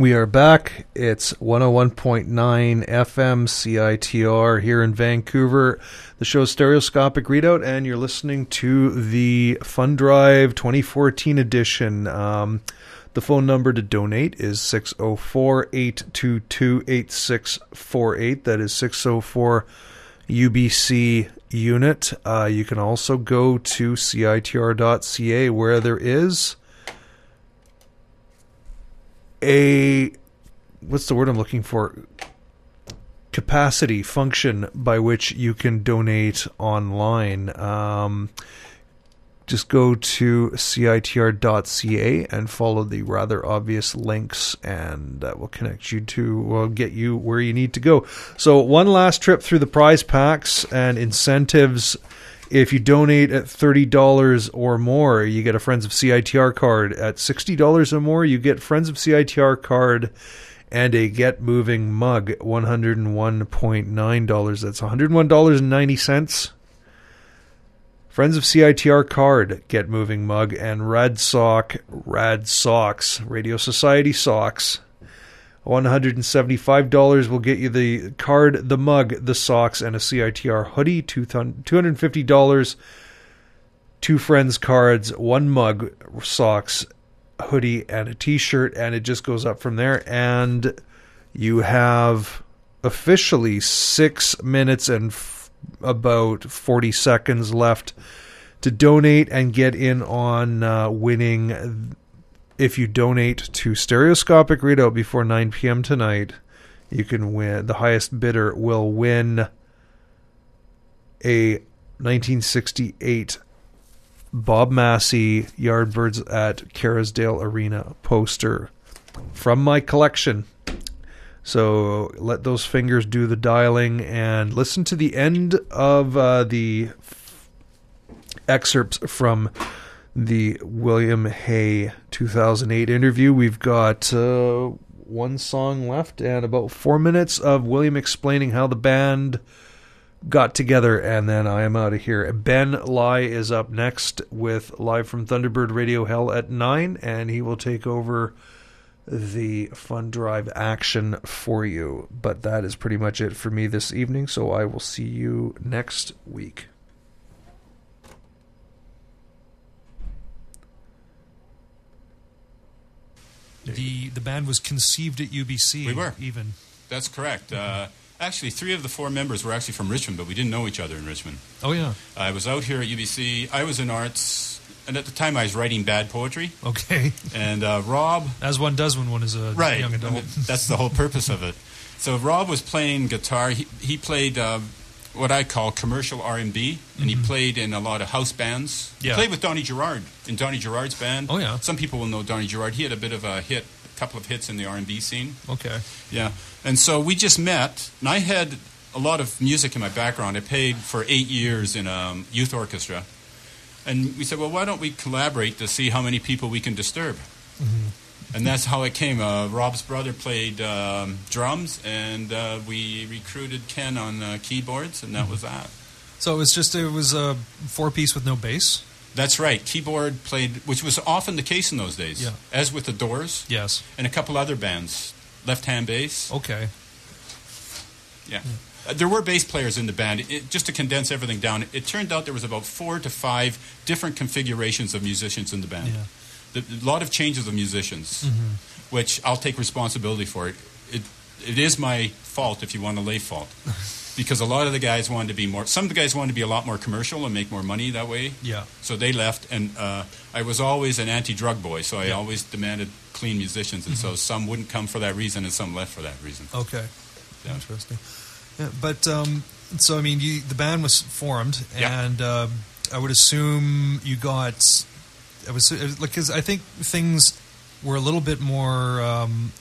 We are back. It's 101.9 FM CITR here in Vancouver. The show's Stereoscopic Readout, and you're listening to the Fun Drive 2014 edition. Um, the phone number to donate is 604 822 8648. That is 604 UBC unit. Uh, you can also go to CITR.ca where there is a what's the word I'm looking for? Capacity function by which you can donate online. Um, just go to citr.ca and follow the rather obvious links, and that will connect you to, will get you where you need to go. So, one last trip through the prize packs and incentives. If you donate at $30 or more, you get a Friends of CITR card. At $60 or more, you get Friends of CITR card and a Get Moving mug, $101.9. That's $101.90. Friends of CITR card, Get Moving mug, and Rad Sock, Rad Socks, Radio Society socks. $175 will get you the card, the mug, the socks, and a CITR hoodie. $250, two friends cards, one mug, socks, hoodie, and a t shirt. And it just goes up from there. And you have officially six minutes and f- about 40 seconds left to donate and get in on uh, winning if you donate to Stereoscopic Readout before 9 p.m. tonight, you can win. The highest bidder will win a 1968 Bob Masse Yardbirds at Kerrisdale Arena poster from my collection. So let those fingers do the dialing and listen to the end of uh, the excerpts from the William Hay 2008 interview. We've got uh, one song left and about four minutes of William explaining how the band got together, and then I am out of here. Ben Lai is up next with Live from Thunderbird Radio Hell at 9, and he will take over the Fun Drive action for you. But that is pretty much it for me this evening, so I will see you next week. The the band was conceived at UBC. We were. even. That's correct. Uh, actually, three of the four members were actually from Richmond, but we didn't know each other in Richmond. Oh yeah. I was out here at UBC. I was in arts, and at the time I was writing bad poetry. Okay. And uh, Rob, As one does when one is a right, young adult. That's the whole purpose of it. So Rob was playing guitar. He, he played uh, what I call commercial R and B, and he played in a lot of house bands. Mm-hmm. Yeah. Played with Donny Gerrard in Donny Gerrard's band. Oh, yeah. Some people will know Donny Gerrard. He had a bit of a hit, a couple of hits in the R and B scene. okay. Yeah. And so we just met, and I had a lot of music in my background. I played for eight years in a youth orchestra. And we said, well, why don't we collaborate to see how many people we can disturb? And that's how it came. Uh, Rob's brother played um, drums, and uh, we recruited Ken on uh, keyboards, and that was that. So it was just it was a four piece with no bass. That's right. Keyboard played, which was often the case in those days, Yeah. as with the Doors Yes. and a couple other bands. Left hand bass. Okay. Yeah. Uh, There were bass players in the band. It, just to condense everything down, it, turned out there was about four to five different configurations of musicians in the band. Yeah. The, a lot of changes of musicians, Mm-hmm. which I'll take responsibility for. It, it, it is my fault if you want to lay fault. because a lot of the guys wanted to be more, some of the guys wanted to be a lot more commercial and make more money that way. Yeah. So they left, and uh, I was always an anti-drug boy, so I Yeah. Mm-hmm. always demanded clean musicians, and so some wouldn't come for that reason, and some left for that reason. Okay. Yeah. Interesting. Yeah, but um, so I mean, you, the band was formed, Yeah. and um I would assume you got. I was like, because I think things were a little bit more. Um,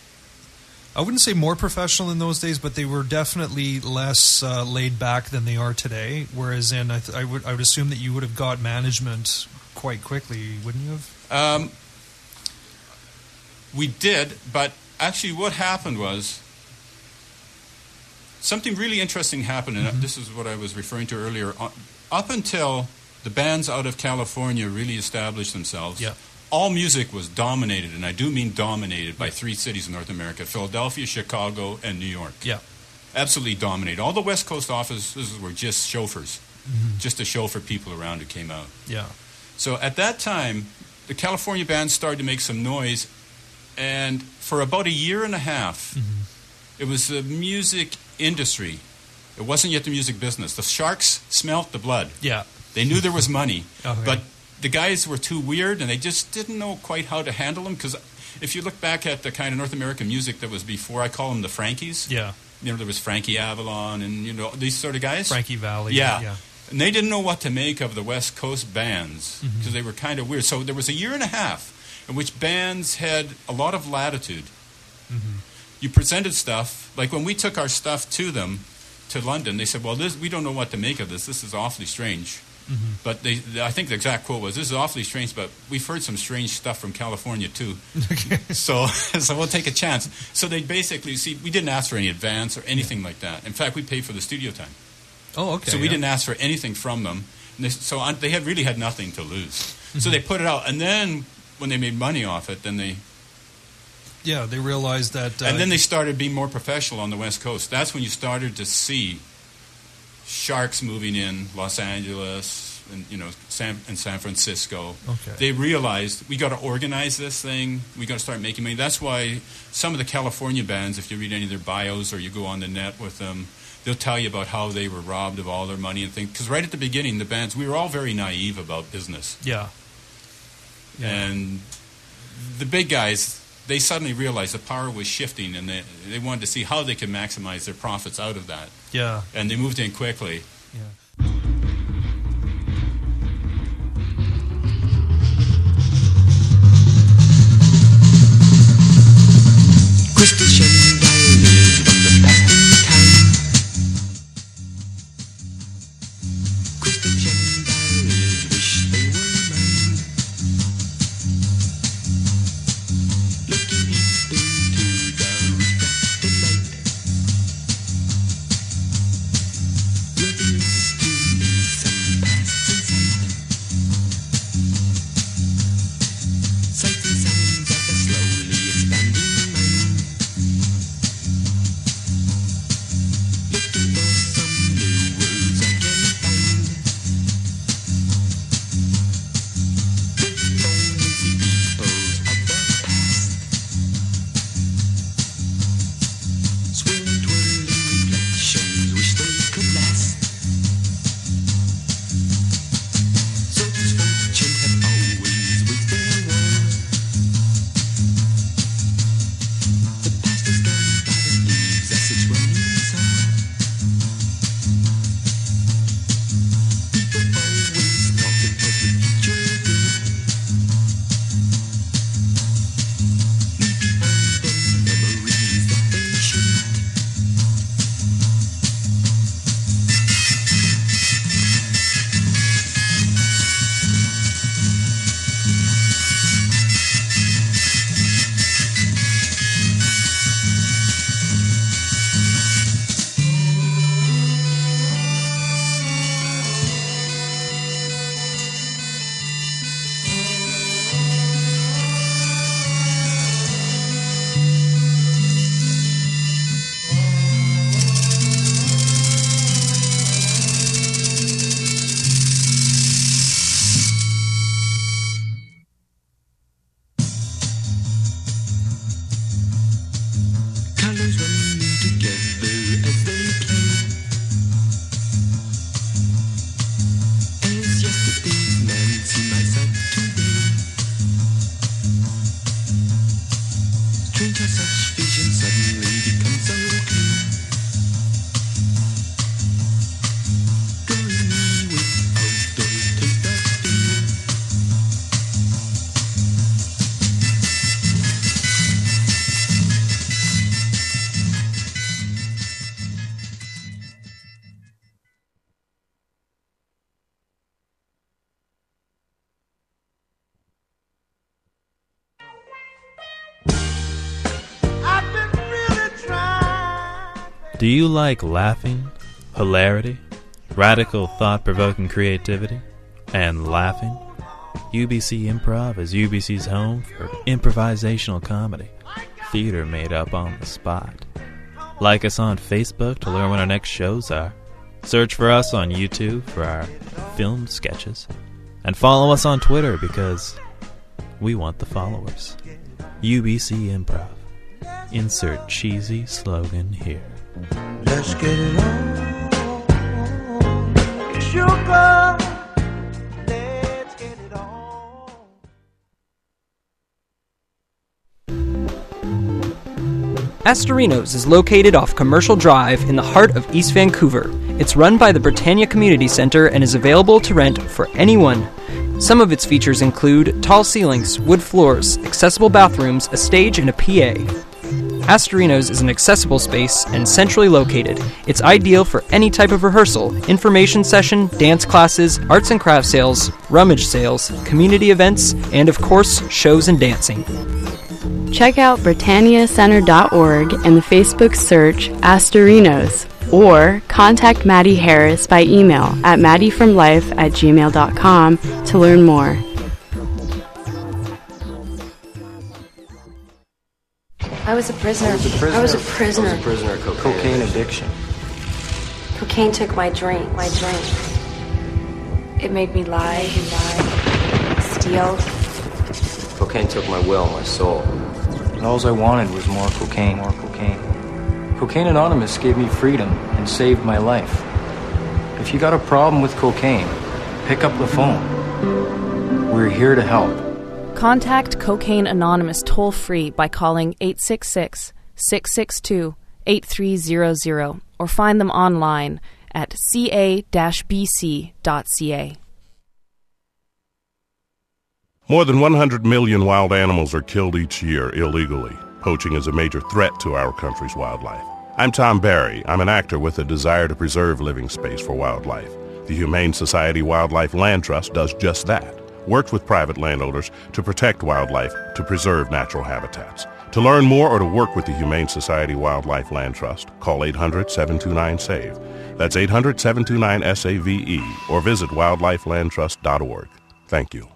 I wouldn't say more professional in those days, but they were definitely less uh, laid back than they are today. Whereas in, I, th- I would I would assume that you would have got management quite quickly, wouldn't you have? Um, we did, but actually, what happened was something really interesting happened, and this is what I was referring to earlier. Uh, Up until the bands out of California really established themselves, Yeah. all music was dominated, and I do mean dominated, by three cities in North America Philadelphia, Chicago, and New York. Yeah. Absolutely dominated. All the West Coast offices were just chauffeurs, mm-hmm. just a chauffeur people around who came out. Yeah. So at that time, the California bands started to make some noise, and for about a year and a half, mm-hmm. it was the music industry. It wasn't yet the music business. The sharks smelt the blood. Yeah. They knew there was money, oh, Okay. but the guys were too weird, and they just didn't know quite how to handle them. Because if you look back at the kind of North American music that was before, I call them the Frankies. Yeah. You know, there was Frankie Avalon, and you know these sort of guys. Frankie Valli. Yeah. Yeah. And they didn't know what to make of the West Coast bands mm-hmm. because they were kind of weird. So there was a year and a half in which bands had a lot of latitude. Mm-hmm. You presented stuff, like when we took our stuff to them to London, they said, Well, this, we don't know what to make of this. This is awfully strange. But they, I think the exact quote was, "This is awfully strange, but we've heard some strange stuff from California too. so, so we'll take a chance." So they basically see we didn't ask for any advance or anything like that. In fact, we paid for the studio time, Oh, okay. so we yeah. didn't ask for anything from them. And they, so on, they had really had nothing to lose. So they put it out, and then when they made money off it, then they Yeah, they realized that. Uh, and then they started being more professional on the West Coast. That's when you started to see sharks moving in Los Angeles and you know San and San Francisco. Okay. They realized we got to organize this thing. We got to start making money. That's why some of the California bands, if you read any of their bios or you go on the net with them, they'll tell you about how they were robbed of all their money and things. Because right at the beginning, the bands we were all very naive about business. Yeah. yeah. And the big guys, they suddenly realized the power was shifting and they, they wanted to see how they could maximize their profits out of that. Yeah. And they moved in quickly. Yeah. Crystal Do you like laughing, hilarity, radical thought provoking creativity, and laughing? UBC Improv is UBC's home for improvisational comedy, theater made up on the spot. Like us on Facebook to learn when our next shows are. Search for us on YouTube for our filmed sketches. And follow us on Twitter because we want the followers. UBC Improv. Insert cheesy slogan here. Let's get it on. Sugar. Let's get it on. Astorinos is located off Commercial Drive in the heart of East Vancouver It's run by the Britannia Community Center and is available to rent for anyone. Some of its features include tall ceilings, wood floors, accessible bathrooms, a stage, and a PA. Astorinos is an accessible space and centrally located. It's ideal for any type of rehearsal, information session, dance classes, arts and craft sales, rummage sales, community events, and of course, shows and dancing. Check out BritanniaCenter.org and the Facebook search Astorinos or contact Maddie Harris by email at maddiefromlife at gmail.com to learn more. I was a prisoner. I was a prisoner. I was a prisoner. I was a prisoner of cocaine, cocaine addiction. Cocaine took my drink. My drink. It made me lie. And lie. Steal. Cocaine took my will, my soul. And all I wanted was more cocaine, more cocaine. Cocaine Anonymous gave me freedom and saved my life. If you got a problem with cocaine, pick up the phone. We're here to help. Contact Cocaine Anonymous toll free by calling 866 662 8300 or find them online at ca bc.ca. More than 100 million wild animals are killed each year illegally. Poaching is a major threat to our country's wildlife. I'm Tom Barry. I'm an actor with a desire to preserve living space for wildlife. The Humane Society Wildlife Land Trust does just that. Works with private landowners to protect wildlife, to preserve natural habitats. To learn more or to work with the Humane Society Wildlife Land Trust, call 800 729 SAVE. That's 800 729 SAVE or visit wildlifelandtrust.org. Thank you.